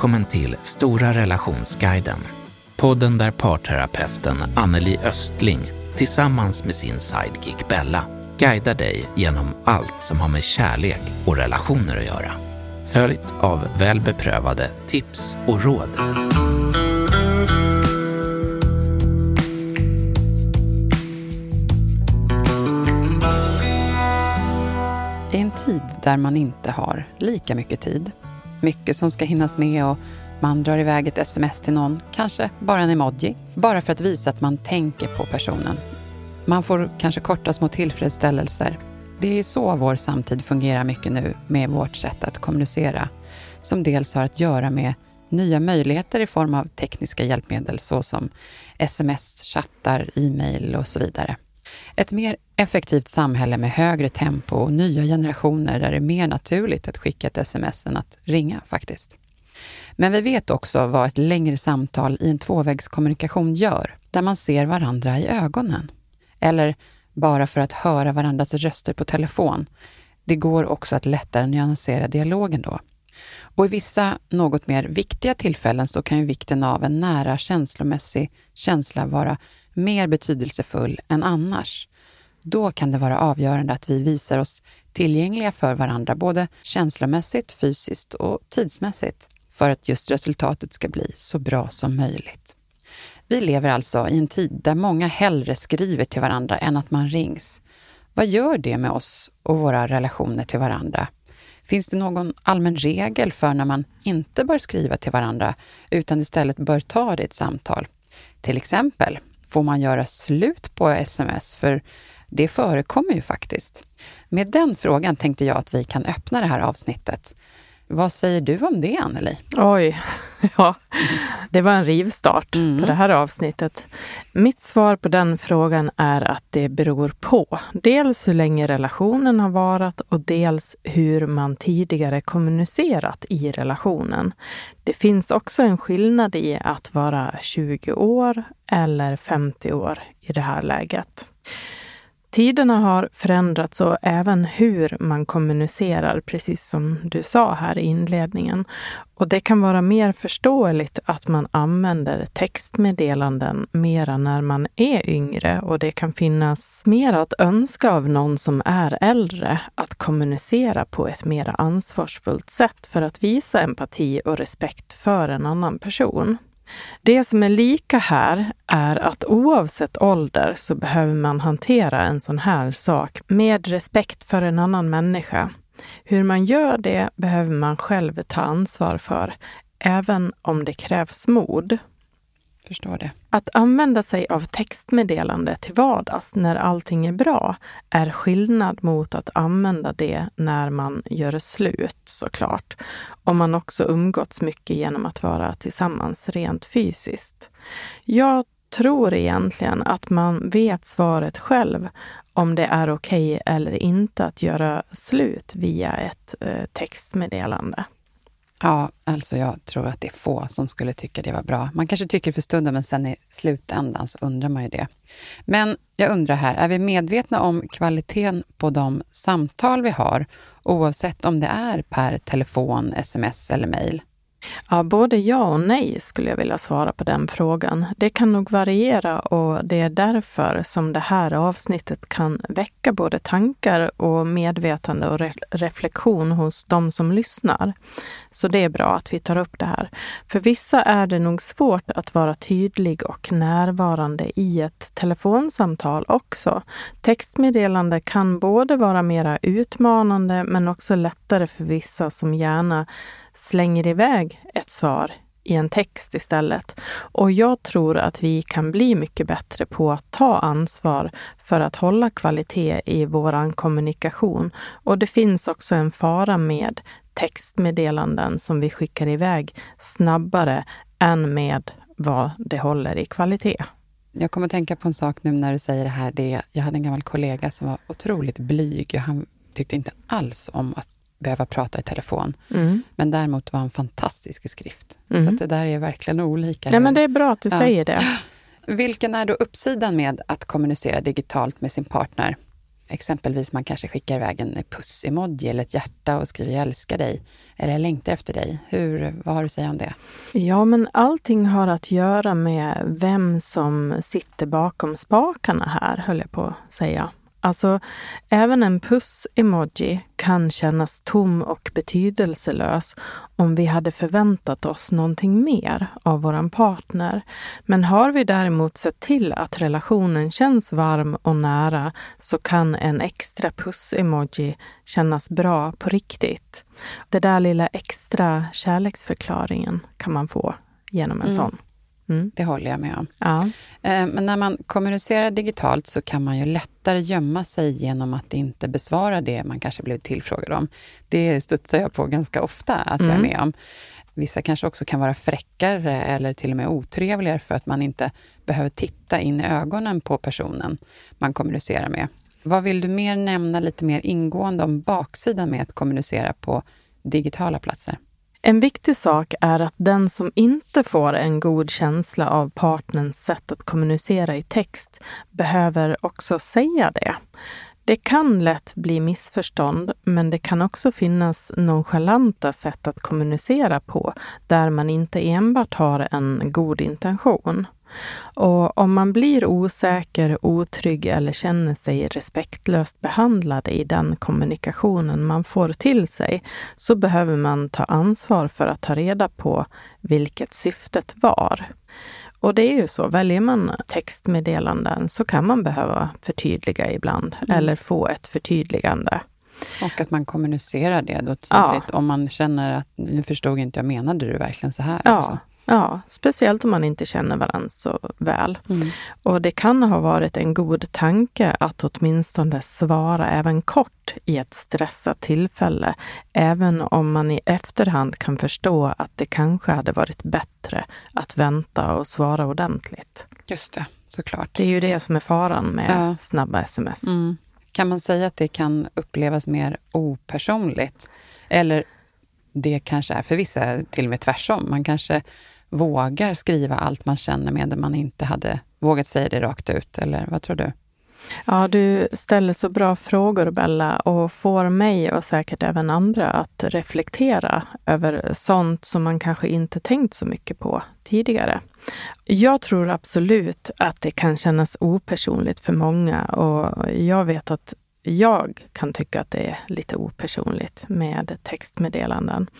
Välkommen till Stora relationsguiden. Podden där parterapeuten Anneli Östling tillsammans med sin sidekick Bella guidar dig genom allt som har med kärlek och relationer att göra. Följt av väl beprövade tips och råd. I en tid där man inte har lika mycket tid, mycket som ska hinnas med och man drar iväg ett sms till någon, kanske bara en emoji, bara för att visa att man tänker på personen. Man får kanske korta små tillfredsställelser. Det är så vår samtid fungerar mycket nu med vårt sätt att kommunicera, som dels har att göra med nya möjligheter i form av tekniska hjälpmedel såsom sms, chattar, e-mail och så vidare. Ett mer effektivt samhälle med högre tempo och nya generationer där det är mer naturligt att skicka ett sms än att ringa faktiskt. Men vi vet också vad ett längre samtal i en tvåvägskommunikation gör, där man ser varandra i ögonen. Eller bara för att höra varandras röster på telefon. Det går också att lättare nyansera dialogen då. Och i vissa något mer viktiga tillfällen så kan ju vikten av en nära känslomässig känsla vara mer betydelsefull än annars. Då kan det vara avgörande att vi visar oss tillgängliga för varandra, både känslomässigt, fysiskt och tidsmässigt, för att just resultatet ska bli så bra som möjligt. Vi lever alltså i en tid där många hellre skriver till varandra än att man rings. Vad gör det med oss och våra relationer till varandra? Finns det någon allmän regel för när man inte bör skriva till varandra utan istället bör ta det i ett samtal? Till exempel, får man göra slut på sms? För det förekommer ju faktiskt. Med den frågan tänkte jag att vi kan öppna det här avsnittet. Vad säger du om det, Anneli? Oj, ja, det var en rivstart mm. på det här avsnittet. Mitt svar på den frågan är att det beror på. Dels hur länge relationen har varat och dels hur man tidigare kommunicerat i relationen. Det finns också en skillnad i att vara 20 år eller 50 år i det här läget. Tiderna har förändrats och även hur man kommunicerar, precis som du sa här i inledningen. Och det kan vara mer förståeligt att man använder textmeddelanden mera när man är yngre och det kan finnas mer att önska av någon som är äldre att kommunicera på ett mer ansvarsfullt sätt för att visa empati och respekt för en annan person. Det som är lika här är att oavsett ålder så behöver man hantera en sån här sak med respekt för en annan människa. Hur man gör det behöver man själv ta ansvar för, även om det krävs mod. Förstår det. Att använda sig av textmeddelande till vardags när allting är bra är skillnad mot att använda det när man gör slut såklart. Om man också umgåtts mycket genom att vara tillsammans rent fysiskt. Jag tror egentligen att man vet svaret själv om det är okej okay eller inte att göra slut via ett eh, textmeddelande. Ja, alltså jag tror att det är få som skulle tycka det var bra. Man kanske tycker för stunden, men sen i slutändan så undrar man ju det. Men jag undrar här, är vi medvetna om kvaliteten på de samtal vi har, oavsett om det är per telefon, sms eller mejl? Ja, både ja och nej skulle jag vilja svara på den frågan. Det kan nog variera och det är därför som det här avsnittet kan väcka både tankar och medvetande och re reflektion hos de som lyssnar. Så det är bra att vi tar upp det här. För vissa är det nog svårt att vara tydlig och närvarande i ett telefonsamtal också. Textmeddelande kan både vara mera utmanande men också lättare för vissa som gärna slänger iväg ett svar i en text istället. Och jag tror att vi kan bli mycket bättre på att ta ansvar för att hålla kvalitet i vår kommunikation. Och det finns också en fara med textmeddelanden som vi skickar iväg snabbare än med vad det håller i kvalitet. Jag kommer att tänka på en sak nu när du säger det här. Det, jag hade en gammal kollega som var otroligt blyg. Han tyckte inte alls om att behöva prata i telefon. Mm. Men däremot var han fantastisk i skrift. Mm. Så det där är verkligen olika. Ja, men det är bra att du ja. säger det. Vilken är då uppsidan med att kommunicera digitalt med sin partner? Exempelvis man kanske skickar iväg en puss-emoji eller ett hjärta och skriver jag älskar dig eller jag längtar efter dig. Hur, vad har du att säga om det? Ja, men allting har att göra med vem som sitter bakom spakarna här, höll jag på att säga. Alltså, även en puss-emoji kan kännas tom och betydelselös om vi hade förväntat oss någonting mer av vår partner. Men har vi däremot sett till att relationen känns varm och nära så kan en extra puss-emoji kännas bra på riktigt. Det där lilla extra kärleksförklaringen kan man få genom en mm. sån. Mm. Det håller jag med om. Ja. Eh, men när man kommunicerar digitalt så kan man ju lättare gömma sig genom att inte besvara det man kanske blivit tillfrågad om. Det studsar jag på ganska ofta att mm. jag är mm. med om. Vissa kanske också kan vara fräckare eller till och med otrevligare för att man inte behöver titta in i ögonen på personen man kommunicerar med. Vad vill du mer nämna lite mer ingående om baksidan med att kommunicera på digitala platser? En viktig sak är att den som inte får en god känsla av partners sätt att kommunicera i text behöver också säga det. Det kan lätt bli missförstånd, men det kan också finnas nonchalanta sätt att kommunicera på där man inte enbart har en god intention. Och om man blir osäker, otrygg eller känner sig respektlöst behandlad i den kommunikationen man får till sig, så behöver man ta ansvar för att ta reda på vilket syftet var. Och det är ju så, väljer man textmeddelanden så kan man behöva förtydliga ibland mm. eller få ett förtydligande. Och att man kommunicerar det då tydligt, ja. om man känner att nu förstod inte jag, menade du verkligen så här? Ja, också? Ja, speciellt om man inte känner varandra så väl. Mm. Och det kan ha varit en god tanke att åtminstone svara även kort i ett stressat tillfälle, även om man i efterhand kan förstå att det kanske hade varit bättre att vänta och svara ordentligt. Just det, såklart. Det är ju det som är faran med ja. snabba sms. Mm. Kan man säga att det kan upplevas mer opersonligt? Eller det kanske är för vissa till och med tvärsom. Man kanske vågar skriva allt man känner medan man inte hade vågat säga det rakt ut, eller vad tror du? Ja, du ställer så bra frågor, Bella, och får mig och säkert även andra att reflektera över sånt som man kanske inte tänkt så mycket på tidigare. Jag tror absolut att det kan kännas opersonligt för många och jag vet att jag kan tycka att det är lite opersonligt med textmeddelanden.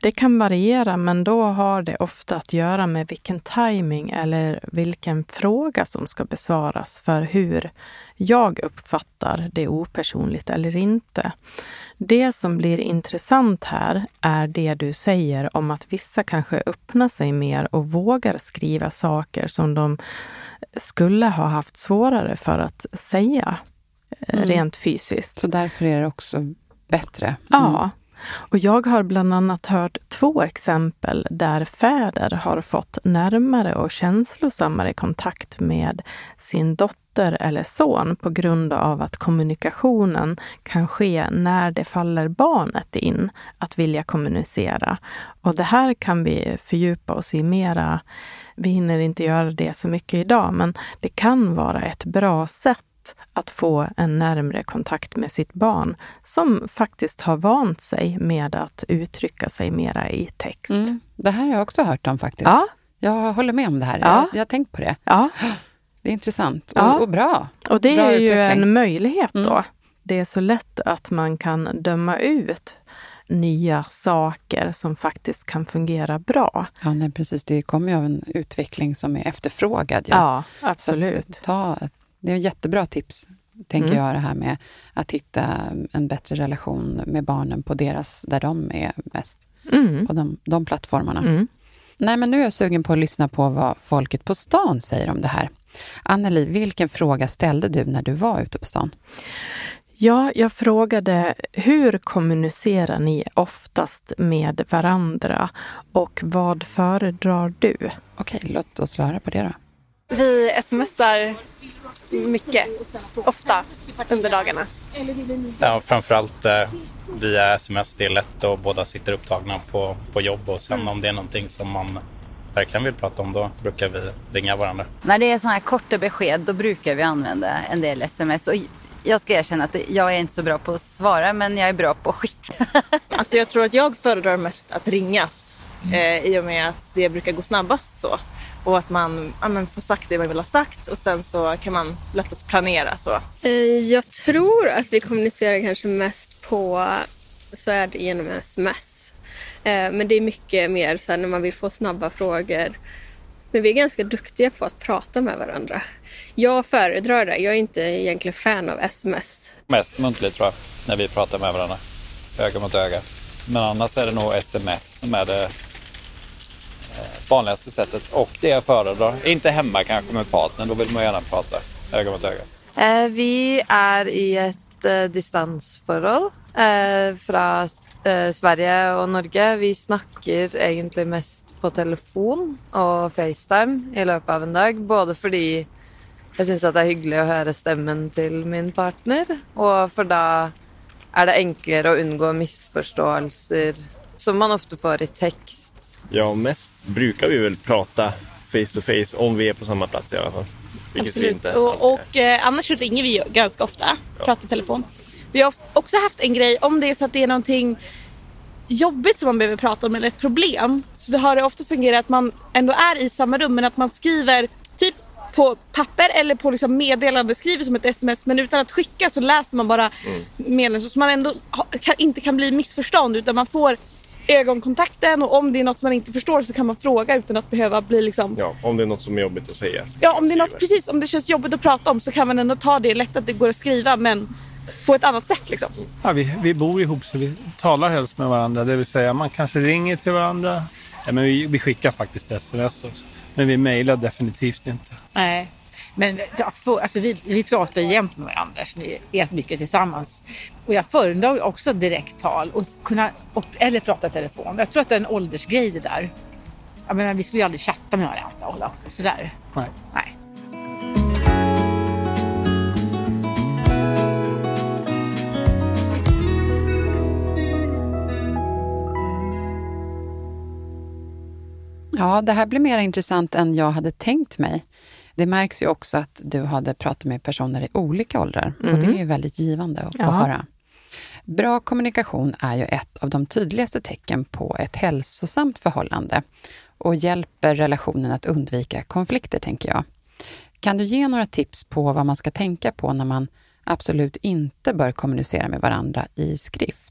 Det kan variera, men då har det ofta att göra med vilken timing eller vilken fråga som ska besvaras för hur jag uppfattar det opersonligt eller inte. Det som blir intressant här är det du säger om att vissa kanske öppnar sig mer och vågar skriva saker som de skulle ha haft svårare för att säga mm. rent fysiskt. Så därför är det också bättre? Mm. Ja. Och jag har bland annat hört två exempel där fäder har fått närmare och känslosammare kontakt med sin dotter eller son på grund av att kommunikationen kan ske när det faller barnet in att vilja kommunicera. Och det här kan vi fördjupa oss i mera. Vi hinner inte göra det så mycket idag, men det kan vara ett bra sätt att få en närmre kontakt med sitt barn som faktiskt har vant sig med att uttrycka sig mera i text. Mm. Det här har jag också hört om faktiskt. Ja. Jag håller med om det här. Ja. Jag, har tänkt på det. Ja. Det är intressant och, ja. och bra. Och det bra är ju en möjlighet då. Mm. Det är så lätt att man kan döma ut nya saker som faktiskt kan fungera bra. Ja, nej, precis. Det kommer ju av en utveckling som är efterfrågad. Ja, ja absolut. ta det är ett jättebra tips, tänker mm. jag, det här med att hitta en bättre relation med barnen på deras, där de är mest. Mm. På de, de plattformarna. Mm. Nej, men nu är jag sugen på att lyssna på vad folket på stan säger om det här. Anneli, vilken fråga ställde du när du var ute på stan? Ja, jag frågade hur kommunicerar ni oftast med varandra och vad föredrar du? Okej, låt oss svara på det då. Vi smsar mycket, ofta under dagarna. Ja, framförallt eh, via sms. Det är lätt och båda sitter upptagna på, på jobb och sen mm. om det är någonting som man verkligen vill prata om då brukar vi ringa varandra. När det är sådana här korta besked då brukar vi använda en del sms. Och jag ska erkänna att jag är inte så bra på att svara men jag är bra på att skicka. alltså jag tror att jag föredrar mest att ringas eh, i och med att det brukar gå snabbast så. Och att man ja, får sagt det man vill ha sagt och sen så kan man lättast planera så. Eh, jag tror att vi kommunicerar kanske mest på, så är det genom sms. Eh, men det är mycket mer så när man vill få snabba frågor men vi är ganska duktiga på att prata med varandra. Jag föredrar det. Jag är inte egentligen fan av sms. Mest muntligt tror jag, när vi pratar med varandra. Öga mot öga. Men annars är det nog sms som är det Eh, vanligaste sättet och det jag föredrar. Inte hemma kanske med partnern, då vill man gärna prata öga mot öga. Eh, vi är i ett eh, distansförhåll eh, från eh, Sverige och Norge. Vi snackar egentligen mest på telefon och FaceTime i löpet av en dag. Både för att jag syns det är hyggligt att höra stämmen till min partner, och för då är det enklare att undgå missförståelser som man ofta får i text. Ja, mest brukar vi väl prata face to face om vi är på samma plats i alla fall. Absolut. Och, och eh, annars ringer vi ganska ofta, ja. pratar i telefon. Vi har också haft en grej, om det är så att det är någonting jobbigt som man behöver prata om eller ett problem så har det ofta fungerat att man ändå är i samma rum men att man skriver typ på papper eller på liksom meddelande, skriver som ett sms men utan att skicka så läser man bara mm. meddelandet så man ändå inte kan bli missförstånd utan man får ögonkontakten och om det är något som man inte förstår så kan man fråga utan att behöva bli liksom... Ja, om det är något som är jobbigt att säga. Ja, om det är något, precis. Om det känns jobbigt att prata om så kan man ändå ta det. Lätt att det går att skriva men på ett annat sätt. Liksom. Ja, vi, vi bor ihop så vi talar helst med varandra. Det vill säga man kanske ringer till varandra. Ja, men vi, vi skickar faktiskt sms också. Men vi mejlar definitivt inte. Nej. Men alltså, vi, vi pratar jämt med varandra, så vi är mycket tillsammans. Och jag föredrar också direkttal och kunna, eller prata i telefon. Jag tror att det är en åldersgrej det där. Jag menar, vi skulle ju aldrig chatta med varandra och sådär. Nej. Nej. Ja, det här blir mer intressant än jag hade tänkt mig. Det märks ju också att du hade pratat med personer i olika åldrar mm. och det är ju väldigt givande att få ja. höra. Bra kommunikation är ju ett av de tydligaste tecken på ett hälsosamt förhållande och hjälper relationen att undvika konflikter, tänker jag. Kan du ge några tips på vad man ska tänka på när man absolut inte bör kommunicera med varandra i skrift?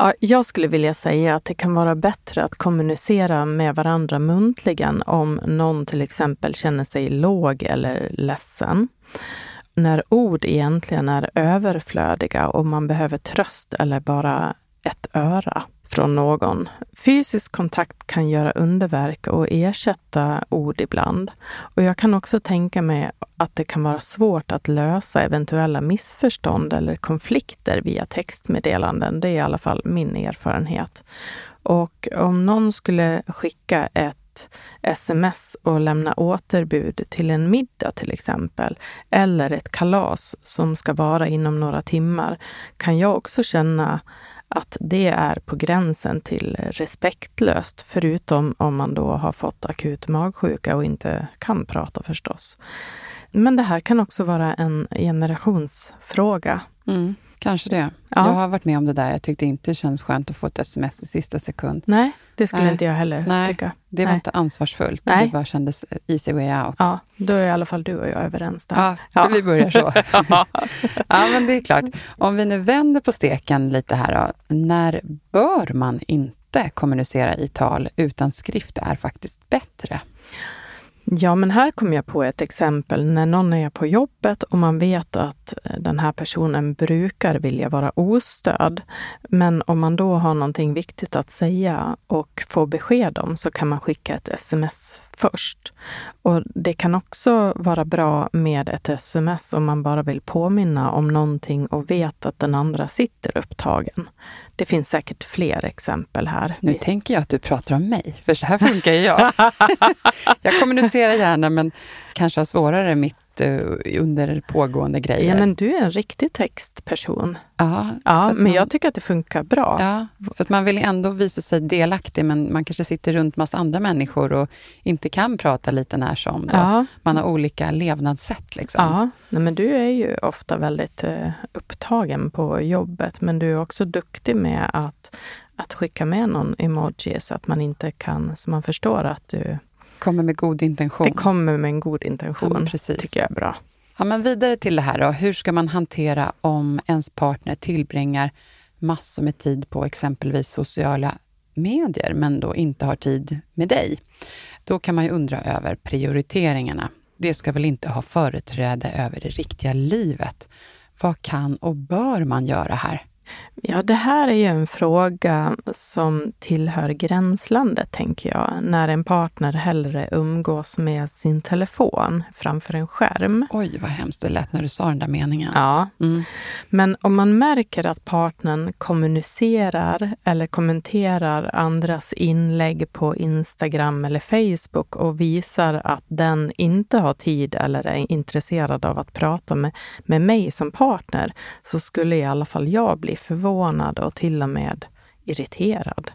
Ja, jag skulle vilja säga att det kan vara bättre att kommunicera med varandra muntligen om någon till exempel känner sig låg eller ledsen. När ord egentligen är överflödiga och man behöver tröst eller bara ett öra från någon. Fysisk kontakt kan göra underverk och ersätta ord ibland. Och jag kan också tänka mig att det kan vara svårt att lösa eventuella missförstånd eller konflikter via textmeddelanden. Det är i alla fall min erfarenhet. Och om någon skulle skicka ett sms och lämna återbud till en middag till exempel, eller ett kalas som ska vara inom några timmar, kan jag också känna att det är på gränsen till respektlöst, förutom om man då har fått akut magsjuka och inte kan prata förstås. Men det här kan också vara en generationsfråga. Mm, kanske det. Ja. Jag har varit med om det där. Jag tyckte inte det känns skönt att få ett sms i sista sekund. Nej, det skulle Nej. inte jag heller Nej, tycka. Det var Nej. inte ansvarsfullt. Nej. Det bara kändes easy way out. Ja, då är i alla fall du och jag överens där. Ja, ja. vi börjar så. ja, men det är klart. Om vi nu vänder på steken lite här då. När bör man inte kommunicera i tal utan skrift är faktiskt bättre? Ja, men här kom jag på ett exempel när någon är på jobbet och man vet att eh, den här personen brukar vilja vara ostörd. Men om man då har någonting viktigt att säga och få besked om så kan man skicka ett sms först. Och det kan också vara bra med ett sms om man bara vill påminna om någonting och vet att den andra sitter upptagen. Det finns säkert fler exempel här. Nu tänker jag att du pratar om mig, för så här funkar jag. jag kommunicerar gärna, men kanske har svårare mitt eh, under pågående grejer. Ja, men du är en riktig textperson. Ja, ja men man, jag tycker att det funkar bra. Ja, för att man vill ändå visa sig delaktig, men man kanske sitter runt massa andra människor och inte kan prata lite när som. Då. Ja. Man har olika levnadssätt. Liksom. Ja, Nej, men du är ju ofta väldigt uh, upptagen på jobbet, men du är också duktig med att, att skicka med någon emoji så att man inte kan, så man förstår att du kommer med god intention. Det kommer med en god intention, ja, precis. tycker jag är bra. Ja, men vidare till det här då. Hur ska man hantera om ens partner tillbringar massor med tid på exempelvis sociala medier, men då inte har tid med dig? Då kan man ju undra över prioriteringarna. Det ska väl inte ha företräde över det riktiga livet? Vad kan och bör man göra här? Ja, det här är ju en fråga som tillhör gränslandet, tänker jag. När en partner hellre umgås med sin telefon framför en skärm. Oj, vad hemskt det lät när du sa den där meningen. Ja. Mm. Men om man märker att partnern kommunicerar eller kommenterar andras inlägg på Instagram eller Facebook och visar att den inte har tid eller är intresserad av att prata med, med mig som partner, så skulle i alla fall jag bli förvånad och till och med irriterad.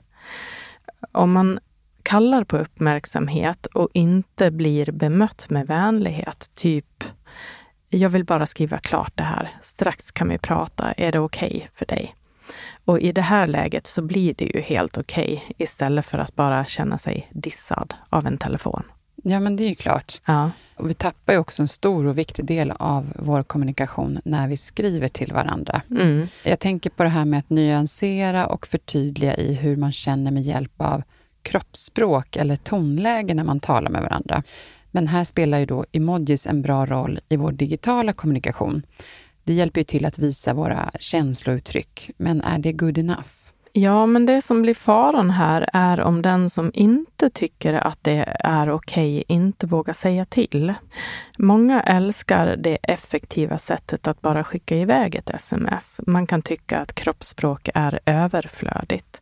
Om man kallar på uppmärksamhet och inte blir bemött med vänlighet, typ jag vill bara skriva klart det här. Strax kan vi prata. Är det okej okay för dig? Och i det här läget så blir det ju helt okej okay, istället för att bara känna sig dissad av en telefon. Ja, men det är ju klart. Ja. Och vi tappar ju också en stor och viktig del av vår kommunikation när vi skriver till varandra. Mm. Jag tänker på det här med att nyansera och förtydliga i hur man känner med hjälp av kroppsspråk eller tonläge när man talar med varandra. Men här spelar ju då emojis en bra roll i vår digitala kommunikation. Det hjälper ju till att visa våra känslouttryck, men är det good enough? Ja, men det som blir faran här är om den som inte tycker att det är okej okay, inte vågar säga till. Många älskar det effektiva sättet att bara skicka iväg ett sms. Man kan tycka att kroppsspråk är överflödigt.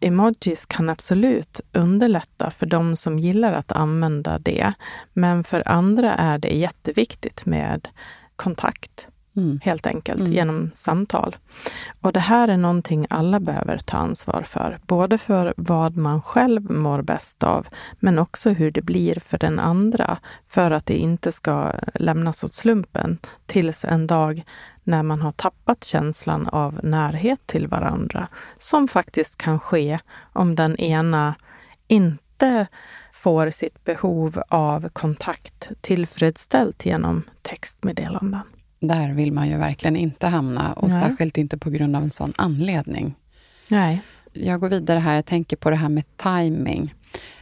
Emojis kan absolut underlätta för de som gillar att använda det, men för andra är det jätteviktigt med kontakt. Mm. helt enkelt, mm. genom samtal. Och det här är någonting alla behöver ta ansvar för, både för vad man själv mår bäst av, men också hur det blir för den andra, för att det inte ska lämnas åt slumpen tills en dag när man har tappat känslan av närhet till varandra, som faktiskt kan ske om den ena inte får sitt behov av kontakt tillfredsställt genom textmeddelanden. Där vill man ju verkligen inte hamna och Nej. särskilt inte på grund av en sån anledning. Nej. Jag går vidare här. Jag tänker på det här med timing.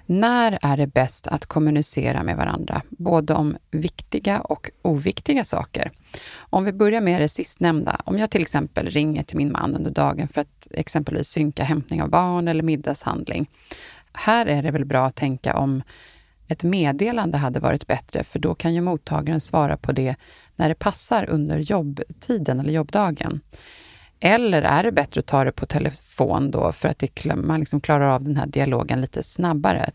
När är det bäst att kommunicera med varandra, både om viktiga och oviktiga saker? Om vi börjar med det sistnämnda. Om jag till exempel ringer till min man under dagen för att exempelvis synka hämtning av barn eller middagshandling. Här är det väl bra att tänka om ett meddelande hade varit bättre, för då kan ju mottagaren svara på det när det passar under jobbtiden eller jobbdagen. Eller är det bättre att ta det på telefon då för att det, man liksom klarar av den här dialogen lite snabbare?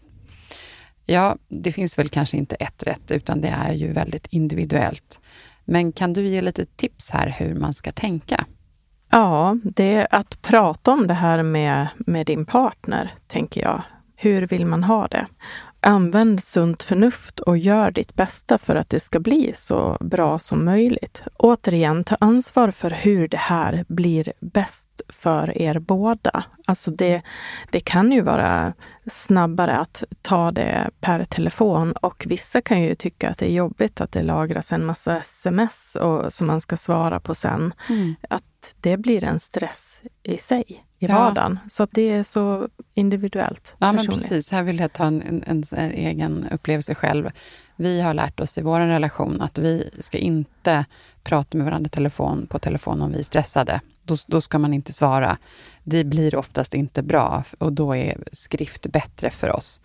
Ja, det finns väl kanske inte ett rätt, utan det är ju väldigt individuellt. Men kan du ge lite tips här hur man ska tänka? Ja, det är att prata om det här med, med din partner, tänker jag. Hur vill man ha det? Använd sunt förnuft och gör ditt bästa för att det ska bli så bra som möjligt. Återigen, ta ansvar för hur det här blir bäst för er båda. Alltså det, det kan ju vara snabbare att ta det per telefon och vissa kan ju tycka att det är jobbigt att det lagras en massa sms och, som man ska svara på sen. Mm. Att det blir en stress i sig i ja. vardagen. Så att det är så individuellt. Ja, men precis. Här vill jag ta en, en, en, en egen upplevelse själv. Vi har lärt oss i vår relation att vi ska inte prata med varandra telefon, på telefon om vi är stressade. Då, då ska man inte svara. Det blir oftast inte bra och då är skrift bättre för oss.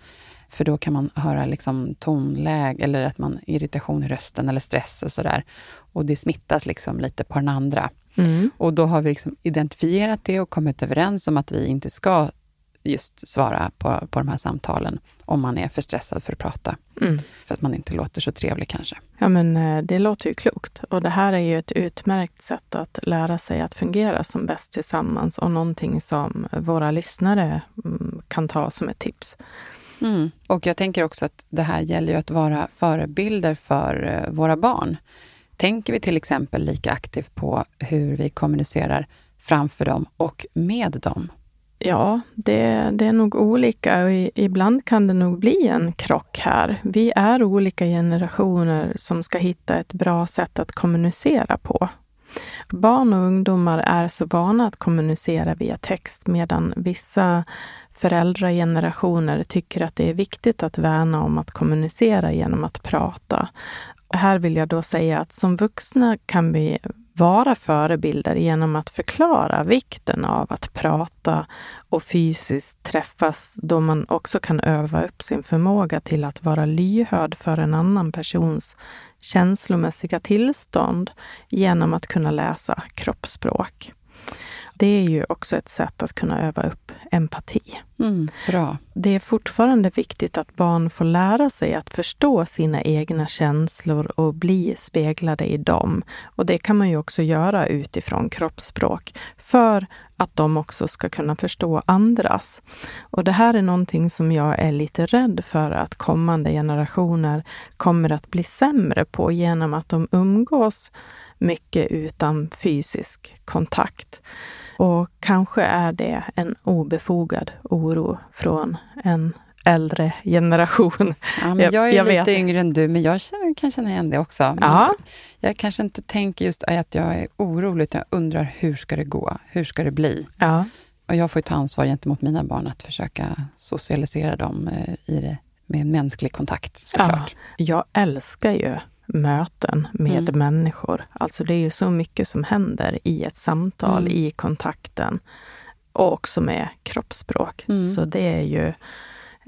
För då kan man höra liksom tonläge eller att man irritation i rösten eller stress och sådär. Och det smittas liksom lite på den andra. Mm. Och då har vi liksom identifierat det och kommit överens om att vi inte ska just svara på, på de här samtalen om man är för stressad för att prata. Mm. För att man inte låter så trevlig kanske. Ja, men eh, det låter ju klokt. Och det här är ju ett utmärkt sätt att lära sig att fungera som bäst tillsammans och någonting som våra lyssnare mm, kan ta som ett tips. Mm. Och jag tänker också att det här gäller ju att vara förebilder för eh, våra barn. Tänker vi till exempel lika aktivt på hur vi kommunicerar framför dem och med dem? Ja, det, det är nog olika och i, ibland kan det nog bli en krock här. Vi är olika generationer som ska hitta ett bra sätt att kommunicera på. Barn och ungdomar är så vana att kommunicera via text medan vissa föräldragenerationer tycker att det är viktigt att värna om att kommunicera genom att prata. Här vill jag då säga att som vuxna kan vi vara förebilder genom att förklara vikten av att prata och fysiskt träffas då man också kan öva upp sin förmåga till att vara lyhörd för en annan persons känslomässiga tillstånd genom att kunna läsa kroppsspråk. Det är ju också ett sätt att kunna öva upp empati. Mm, bra. Det är fortfarande viktigt att barn får lära sig att förstå sina egna känslor och bli speglade i dem. Och det kan man ju också göra utifrån kroppsspråk för att de också ska kunna förstå andras. Och det här är någonting som jag är lite rädd för att kommande generationer kommer att bli sämre på genom att de umgås mycket utan fysisk kontakt. Och kanske är det en obefogad oro från en äldre generation. Ja, men jag är jag lite vet. yngre än du, men jag känner, kan känna igen det också. Ja. Jag kanske inte tänker just att jag är orolig, utan jag undrar hur ska det gå? Hur ska det bli? Ja. Och jag får ta ansvar gentemot mina barn att försöka socialisera dem eh, i det, med mänsklig kontakt såklart. Ja, jag älskar ju möten med mm. människor. Alltså det är ju så mycket som händer i ett samtal, mm. i kontakten och också med kroppsspråk. Mm. Så det är ju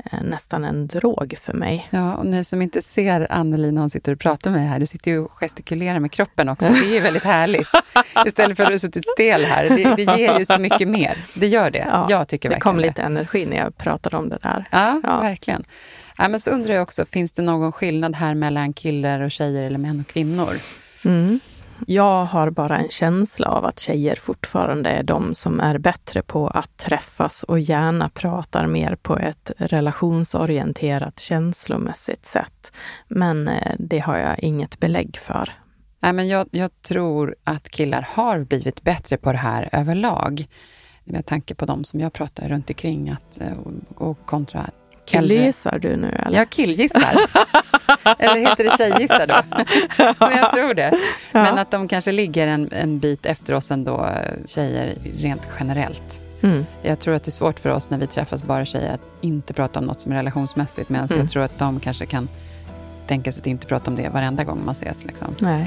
eh, nästan en drog för mig. Ja, och ni som inte ser Anneli när hon sitter och pratar med mig här, du sitter ju och gestikulerar med kroppen också. Det är ju väldigt härligt. Istället för att du suttit stel här. Det, det, ger ju så mycket mer. Det gör det. Ja, jag tycker det verkligen kom lite energi när jag pratade om det där. Ja, ja. verkligen. Ja, men så undrar jag också, finns det någon skillnad här mellan killar och tjejer eller män och kvinnor? Mm. Jag har bara en känsla av att tjejer fortfarande är de som är bättre på att träffas och gärna pratar mer på ett relationsorienterat känslomässigt sätt. Men eh, det har jag inget belägg för. Nej, men jag, jag tror att killar har blivit bättre på det här överlag. Med tanke på de som jag pratar runt omkring att, eh, och kontra Killgissar du nu eller? Jag killgissar. eller heter det tjejgissar då? Men jag tror det. Ja. Men att de kanske ligger en, en bit efter oss ändå, tjejer, rent generellt. Mm. Jag tror att det är svårt för oss när vi träffas bara tjejer att inte prata om något som är relationsmässigt. Medan mm. jag tror att de kanske kan tänka sig att inte prata om det varenda gång man ses. Liksom. Nej.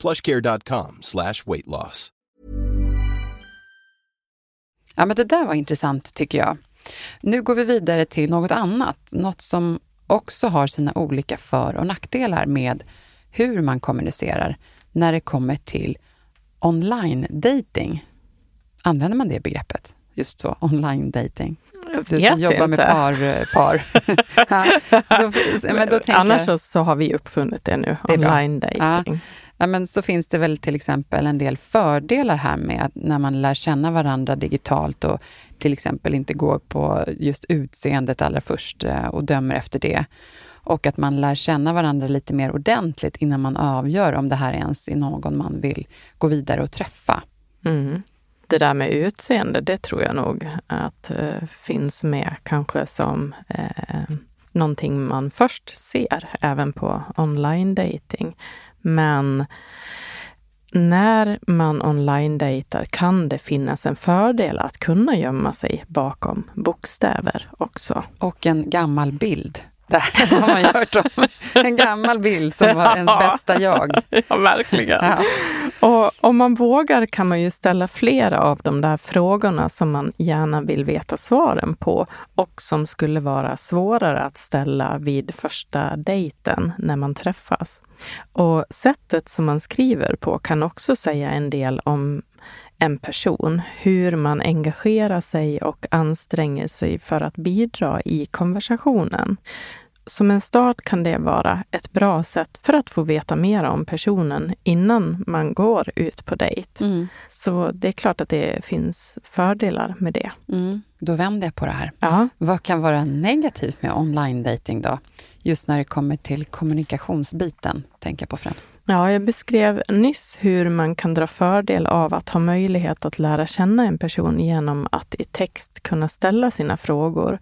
Plushcare.com slash weight loss. Ja, men det där var intressant tycker jag. Nu går vi vidare till något annat, något som också har sina olika för och nackdelar med hur man kommunicerar när det kommer till online dating. Använder man det begreppet? Just så, online dating. Du som jobbar med par. par. ja, så, men då Annars jag, så har vi uppfunnit det nu, online dating. Ja. Ja, men så finns det väl till exempel en del fördelar här med att när man lär känna varandra digitalt och till exempel inte går på just utseendet allra först eh, och dömer efter det. Och att man lär känna varandra lite mer ordentligt innan man avgör om det här ens är någon man vill gå vidare och träffa. Mm. Det där med utseende, det tror jag nog att uh, finns med kanske som uh, någonting man först ser även på online dating. Men när man online-dejtar kan det finnas en fördel att kunna gömma sig bakom bokstäver också. Och en gammal bild. Det har man hört om. En gammal bild som var ens bästa jag. Ja, verkligen. Ja. Och om man vågar kan man ju ställa flera av de där frågorna som man gärna vill veta svaren på och som skulle vara svårare att ställa vid första dejten när man träffas. Och sättet som man skriver på kan också säga en del om en person, hur man engagerar sig och anstränger sig för att bidra i konversationen. Som en start kan det vara ett bra sätt för att få veta mer om personen innan man går ut på dejt. Mm. Så det är klart att det finns fördelar med det. Mm. Då vänder jag på det här. Ja. Vad kan vara negativt med online dating då? Just när det kommer till kommunikationsbiten, tänker jag på främst. Ja, jag beskrev nyss hur man kan dra fördel av att ha möjlighet att lära känna en person genom att i text kunna ställa sina frågor.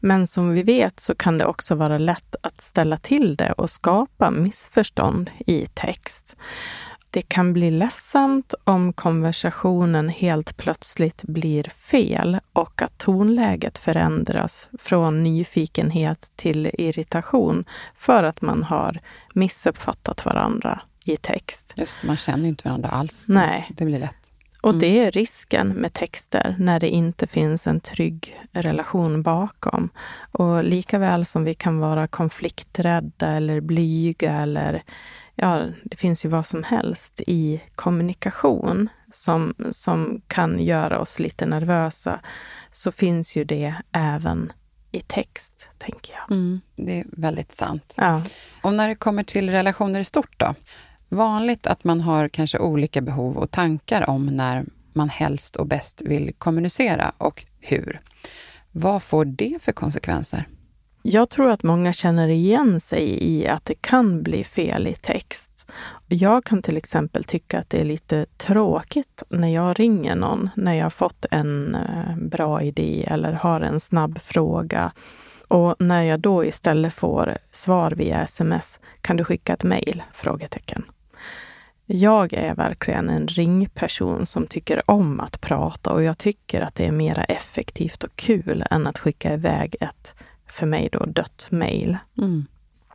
Men som vi vet så kan det också vara lätt att ställa till det och skapa missförstånd i text. Det kan bli ledsamt om konversationen helt plötsligt blir fel och att tonläget förändras från nyfikenhet till irritation för att man har missuppfattat varandra i text. Just man känner inte varandra alls. Nej. Det blir lätt. Och mm. det är risken med texter när det inte finns en trygg relation bakom. Och lika väl som vi kan vara konflikträdda eller blyga eller ja, det finns ju vad som helst i kommunikation som, som kan göra oss lite nervösa, så finns ju det även i text, tänker jag. Mm, det är väldigt sant. Ja. Och när det kommer till relationer i stort då? Vanligt att man har kanske olika behov och tankar om när man helst och bäst vill kommunicera och hur. Vad får det för konsekvenser? Jag tror att många känner igen sig i att det kan bli fel i text. Jag kan till exempel tycka att det är lite tråkigt när jag ringer någon, när jag fått en eh, bra idé eller har en snabb fråga. Och när jag då istället får svar via sms, kan du skicka ett mejl? Frågetecken. Jag är verkligen en ringperson som tycker om att prata och jag tycker att det är mer effektivt och kul än att skicka iväg ett för mig då dött mejl. Mm.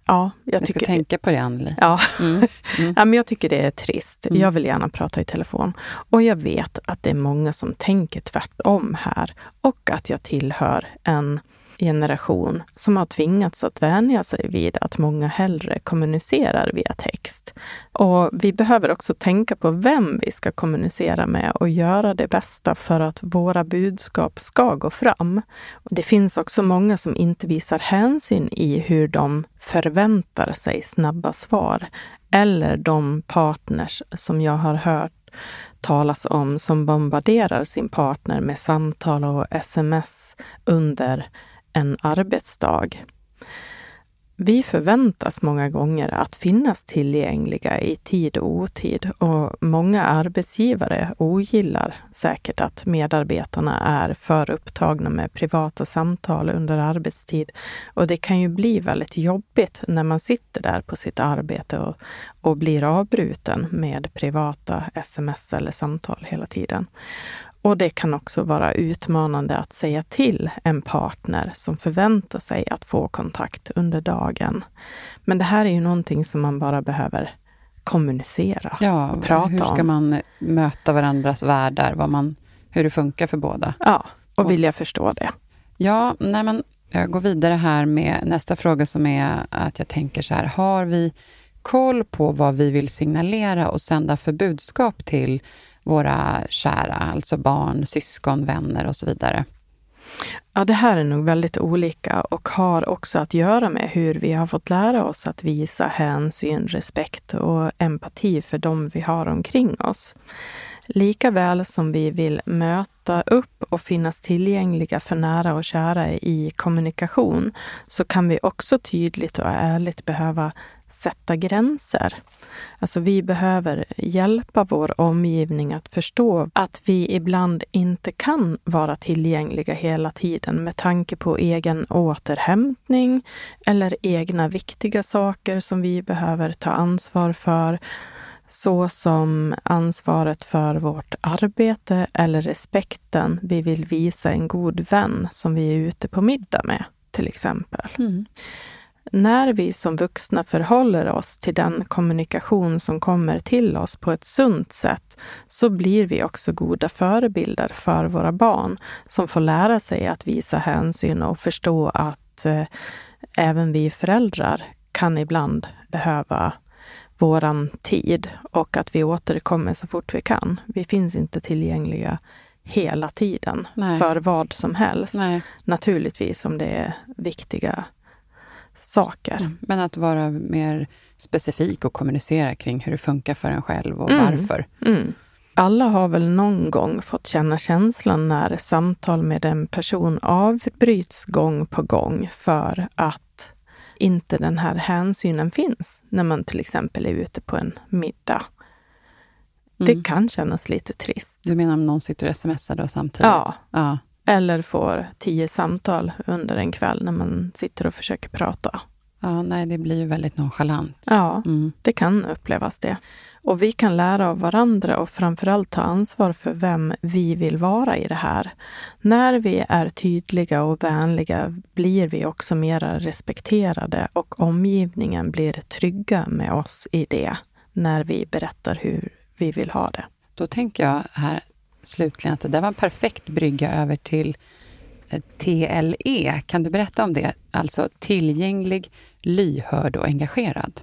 Ja, jag, jag ska tänka på det, Anneli. Ja. Mm. Mm. ja, men jag tycker det är trist. Mm. Jag vill gärna prata i telefon. Och jag vet att det är många som tänker tvärtom här och att jag tillhör en generation som har tvingats att vänja sig vid att många hellre kommunicerar via text. Och vi behöver också tänka på vem vi ska kommunicera med och göra det bästa för att våra budskap ska gå fram. Och det finns också många som inte visar hänsyn i hur de förväntar sig snabba svar eller de partners som jag har hört talas om som bombarderar sin partner med samtal och sms under en arbetsdag. Vi förväntas många gånger att finnas tillgängliga i tid och otid och många arbetsgivare ogillar säkert att medarbetarna är för upptagna med privata samtal under arbetstid. Och det kan ju bli väldigt jobbigt när man sitter där på sitt arbete och, och blir avbruten med privata sms eller samtal hela tiden. Och det kan också vara utmanande att säga till en partner som förväntar sig att få kontakt under dagen. Men det här är ju någonting som man bara behöver kommunicera Ja, och prata hur ska om. man möta varandras världar? Vad man, hur det funkar för båda? Ja, och vilja förstå det. Ja, nej men jag går vidare här med nästa fråga som är att jag tänker så här, har vi koll på vad vi vill signalera och sända för budskap till våra kära, alltså barn, syskon, vänner och så vidare? Ja, det här är nog väldigt olika och har också att göra med hur vi har fått lära oss att visa hänsyn, respekt och empati för dem vi har omkring oss. Lika väl som vi vill möta upp och finnas tillgängliga för nära och kära i kommunikation, så kan vi också tydligt och ärligt behöva sätta gränser. Alltså vi behöver hjälpa vår omgivning att förstå att vi ibland inte kan vara tillgängliga hela tiden med tanke på egen återhämtning eller egna viktiga saker som vi behöver ta ansvar för Såsom ansvaret för vårt arbete eller respekten vi vill visa en god vän som vi är ute på middag med, till exempel. Mm. När vi som vuxna förhåller oss till den kommunikation som kommer till oss på ett sunt sätt så blir vi också goda förebilder för våra barn som får lära sig att visa hänsyn och förstå att eh, även vi föräldrar kan ibland behöva våran tid och att vi återkommer så fort vi kan. Vi finns inte tillgängliga hela tiden Nej. för vad som helst. Nej. Naturligtvis om det är viktiga saker. Men att vara mer specifik och kommunicera kring hur det funkar för en själv och Mm. varför. Mm. Alla har väl någon gång fått känna känslan när samtal med en person avbryts gång på gång för att inte den här hänsynen finns när man till exempel är ute på en middag. Det kan kännas lite trist. Du menar om någon sitter och smsar då samtidigt? Ja. ja. Eller får tio samtal under en kväll när man sitter och försöker prata. Ja, nej, det blir ju väldigt nonchalant. Ja, Mm. det kan upplevas det. Och vi kan lära av varandra och framförallt ta ansvar för vem vi vill vara i det här. När vi är tydliga och vänliga blir vi också mera respekterade och omgivningen blir trygga med oss i det när vi berättar hur vi vill ha det. Då tänker jag här slutligen att det där var en perfekt brygga över till eh, TLE. Kan du berätta om det? Alltså tillgänglig, lyhörd och engagerad.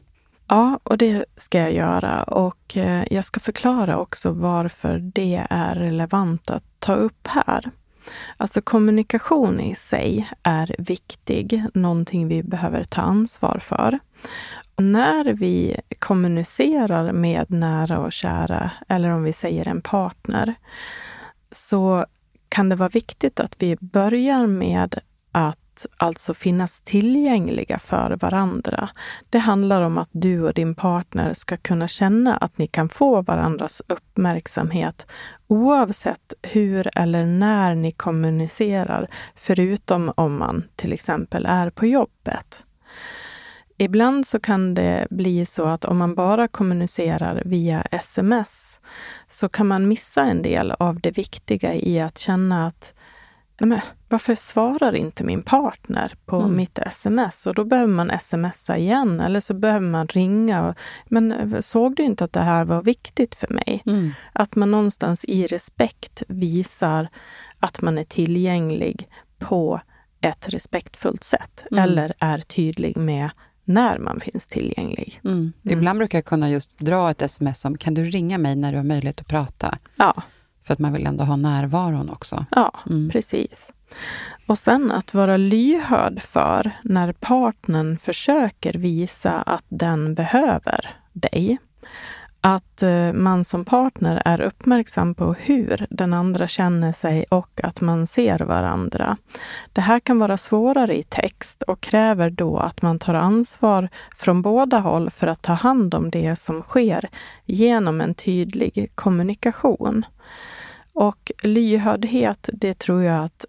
Ja, och det ska jag göra. Och eh, jag ska förklara också varför det är relevant att ta upp här. Alltså kommunikation i sig är viktig, någonting vi behöver ta ansvar för. När vi kommunicerar med nära och kära, eller om vi säger en partner, så kan det vara viktigt att vi börjar med att alltså finnas tillgängliga för varandra. Det handlar om att du och din partner ska kunna känna att ni kan få varandras uppmärksamhet oavsett hur eller när ni kommunicerar, förutom om man till exempel är på jobbet. Ibland så kan det bli så att om man bara kommunicerar via sms så kan man missa en del av det viktiga i att känna att men varför svarar inte min partner på Mm. mitt sms? Och då behöver man smsa igen eller så behöver man ringa. Och, men eh, såg du inte att det här var viktigt för mig? Mm. Att man någonstans i respekt visar att man är tillgänglig på ett respektfullt sätt. Mm. Eller är tydlig med när man finns tillgänglig. Mm. Ibland brukar jag kunna just dra ett sms som kan du ringa mig när du har möjlighet att prata? Ja. För att man vill ändå ha närvaron också. Ja, precis. Och sen att vara lyhörd för när partnern försöker visa att den behöver dig. Att eh, man som partner är uppmärksam på hur den andra känner sig och att man ser varandra. Det här kan vara svårare i text och kräver då att man tar ansvar från båda håll för att ta hand om det som sker genom en tydlig kommunikation. Och lyhördhet, det tror jag att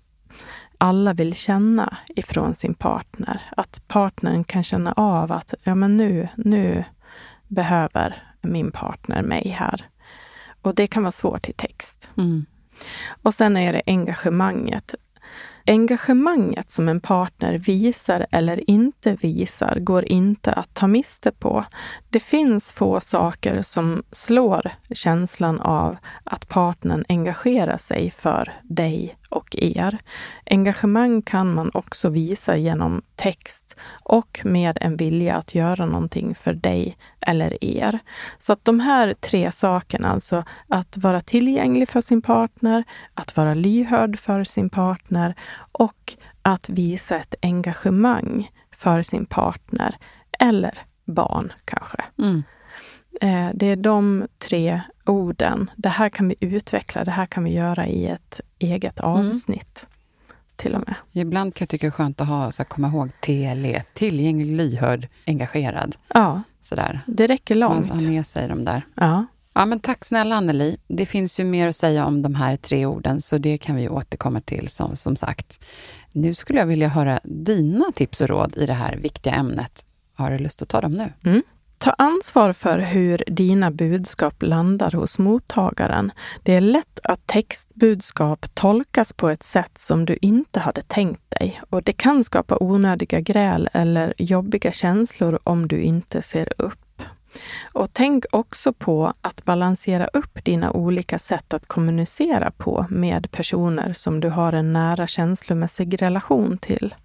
alla vill känna ifrån sin partner. Att partnern kan känna av att ja, men nu, nu behöver min partner mig här. Och det kan vara svårt i text. Mm. Och sen är det engagemanget. Engagemanget som en partner visar eller inte visar går inte att ta miste på. Det finns få saker som slår känslan av att partnern engagerar sig för dig och er. Engagemang kan man också visa genom text och med en vilja att göra någonting för dig eller er. Så att de här tre sakerna, alltså att vara tillgänglig för sin partner, att vara lyhörd för sin partner och att visa ett engagemang för sin partner eller barn kanske. Mm. Eh, Det är de tre orden. Det här kan vi utveckla, det här kan vi göra i ett eget avsnitt. Till och med. Ibland kan jag tycka det är skönt att ha, så här, komma ihåg TLE, tillgänglig, lyhörd, engagerad. Ja, Sådär. det räcker långt. Man har med sig de där. Ja. Ja, men tack snälla Anneli. Det finns ju mer att säga om de här tre orden, så det kan vi återkomma till som, som sagt. Nu skulle jag vilja höra dina tips och råd i det här viktiga ämnet. Har du lust att ta dem nu? Mm. Ta ansvar för hur dina budskap landar hos mottagaren. Det är lätt att textbudskap tolkas på ett sätt som du inte hade tänkt dig och det kan skapa onödiga gräl eller jobbiga känslor om du inte ser upp. Och tänk också på att balansera upp dina olika sätt att kommunicera på med personer som du har en nära känslomässig relation till.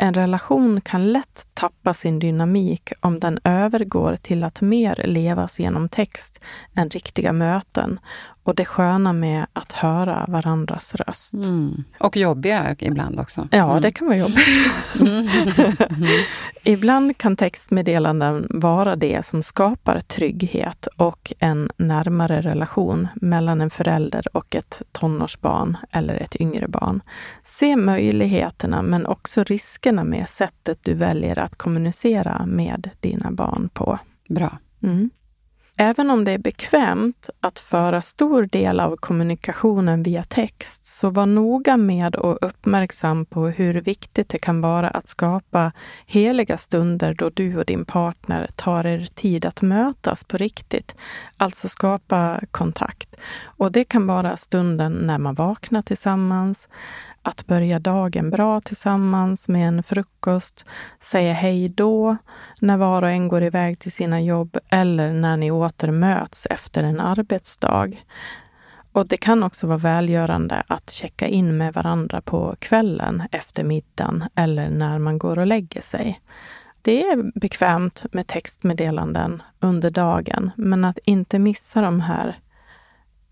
En relation kan lätt tappa sin dynamik om den övergår till att mer levas genom text än riktiga möten och det sköna med att höra varandras röst. Mm. Och jobbiga ibland också. Ja, Mm. det kan vara jobbigt. Ibland kan textmeddelanden vara det som skapar trygghet och en närmare relation mellan en förälder och ett tonårsbarn eller ett yngre barn. Se möjligheterna men också riskerna med sättet du väljer att kommunicera med dina barn på. Bra. Mm. Även om det är bekvämt att föra stor del av kommunikationen via text, så var noga med och uppmärksam på hur viktigt det kan vara att skapa heliga stunder då du och din partner tar er tid att mötas på riktigt. Alltså skapa kontakt. Och det kan vara stunden när man vaknar tillsammans, att börja dagen bra tillsammans med en frukost, säga hej då när var och en går iväg till sina jobb eller när ni åter möts efter en arbetsdag. Och det kan också vara välgörande att checka in med varandra på kvällen efter middagen eller när man går och lägger sig. Det är bekvämt med textmeddelanden under dagen, men att inte missa de här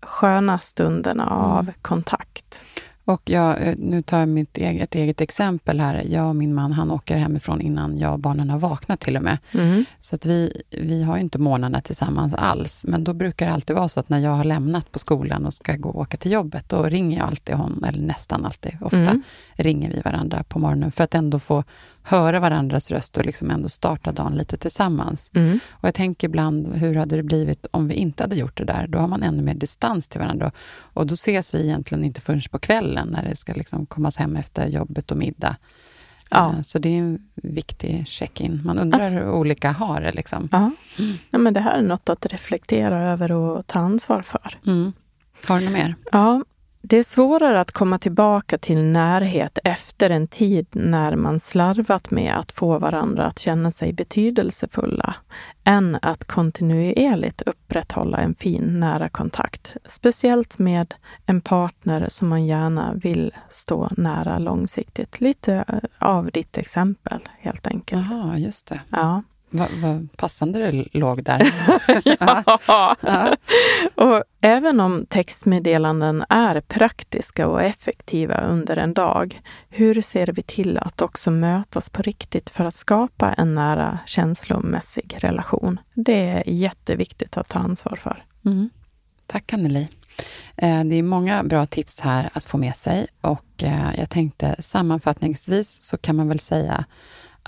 sköna stunderna av kontakt. Och jag, eh, nu tar jag mitt eget, ett eget exempel här. Jag och min man, han åker hemifrån innan jag och barnen har vaknat till och med. Mm. Så att vi, vi har ju inte morgnarna tillsammans alls. Men då brukar det alltid vara så att när jag har lämnat på skolan och ska gå och åka till jobbet, då ringer jag alltid honom, eller nästan alltid, ofta Mm. ringer vi varandra på morgonen för att ändå få höra varandras röst och liksom ändå starta dagen lite tillsammans. Mm. Och jag tänker ibland, hur hade det blivit om vi inte hade gjort det där? Då har man ännu mer distans till varandra. Och då ses vi egentligen inte förrän på kvällen, när det ska liksom kommas hem efter jobbet och middag. Ja. Eh, Så det är en viktig check-in. Man undrar hur olika har det. Liksom. Ja. ja, men det här är något att reflektera över och ta ansvar för. Mm. Har du något mer? Ja, det är svårare att komma tillbaka till närhet efter en tid när man slarvat med att få varandra att känna sig betydelsefulla, än att kontinuerligt upprätthålla en fin nära kontakt. Speciellt med en partner som man gärna vill stå nära långsiktigt. Lite av ditt exempel, helt enkelt. Jaha, just det. Ja. Vad vad passande det låg där. ja. Och även om textmeddelanden är praktiska och effektiva under en dag, hur ser vi till att också mötas på riktigt för att skapa en nära känslomässig relation? Det är jätteviktigt att ta ansvar för. Mm. Tack Anneli. Eh, Det är många bra tips här att få med sig och eh, jag tänkte sammanfattningsvis så kan man väl säga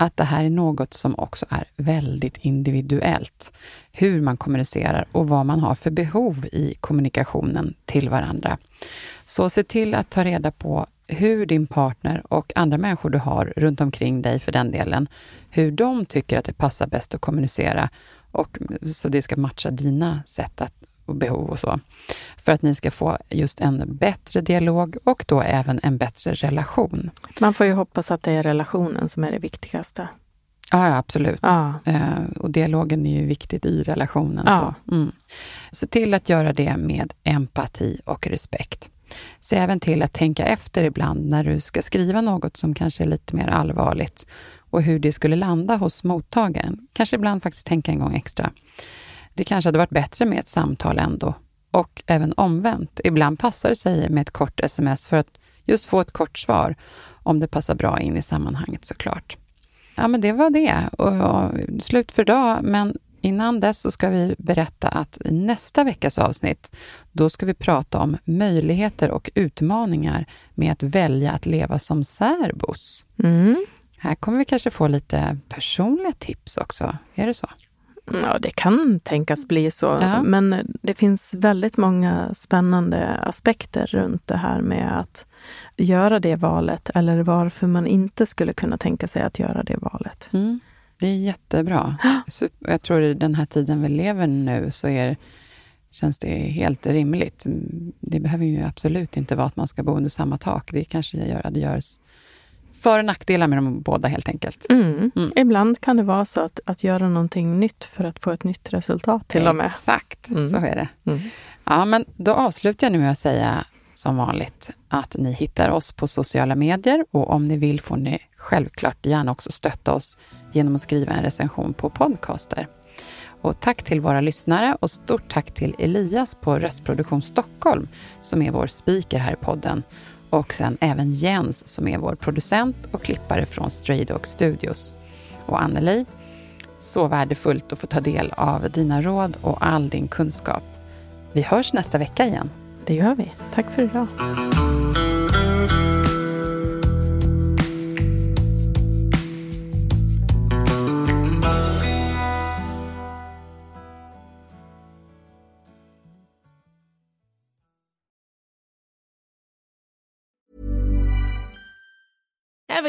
att det här är något som också är väldigt individuellt. Hur man kommunicerar och vad man har för behov i kommunikationen till varandra. Så se till att ta reda på hur din partner och andra människor du har runt omkring dig för den delen, hur de tycker att det passar bäst att kommunicera och så det ska matcha dina sätt att och behov och så. För att ni ska få just en bättre dialog och då även en bättre relation. Man får ju hoppas att det är relationen som är det viktigaste. Ja, ja absolut. Ja. Eh, och dialogen är ju viktigt i relationen. Ja. Så. Mm. Se till att göra det med empati och respekt. Se även till att tänka efter ibland när du ska skriva något som kanske är lite mer allvarligt och hur det skulle landa hos mottagaren. Kanske ibland faktiskt tänka en gång extra. Det kanske hade varit bättre med ett samtal ändå. Och även omvänt. Ibland passar det sig med ett kort sms för att just få ett kort svar, om det passar bra in i sammanhanget såklart. Ja, men det var det. Och, slut för idag, men innan dess så ska vi berätta att i nästa veckas avsnitt, då ska vi prata om möjligheter och utmaningar med att välja att leva som särbos. Mm. Här kommer vi kanske få lite personliga tips också. Är det så? Ja, det kan tänkas bli så. Ja. Men det finns väldigt många spännande aspekter runt det här med att göra det valet eller varför man inte skulle kunna tänka sig att göra det valet. Mm. Det är jättebra. Super. Jag tror i den här tiden vi lever nu så är, känns det helt rimligt. Det behöver ju absolut inte vara att man ska bo under samma tak. Det kanske gör, det görs för och nackdelar med de båda helt enkelt. Mm. Ibland kan det vara så att, att göra någonting nytt för att få ett nytt resultat till och med. Exakt, Mm. så är det. Mm. Ja, men då avslutar jag nu med att säga som vanligt att ni hittar oss på sociala medier och om ni vill får ni självklart gärna också stötta oss genom att skriva en recension på Podcaster. Och tack till våra lyssnare och stort tack till Elias på Röstproduktion Stockholm som är vår speaker här i podden. Och sen även Jens som är vår producent och klippare från Stray Dog Studios. Och Anneli, så värdefullt att få ta del av dina råd och all din kunskap. Vi hörs nästa vecka igen. Det gör vi. Tack för idag.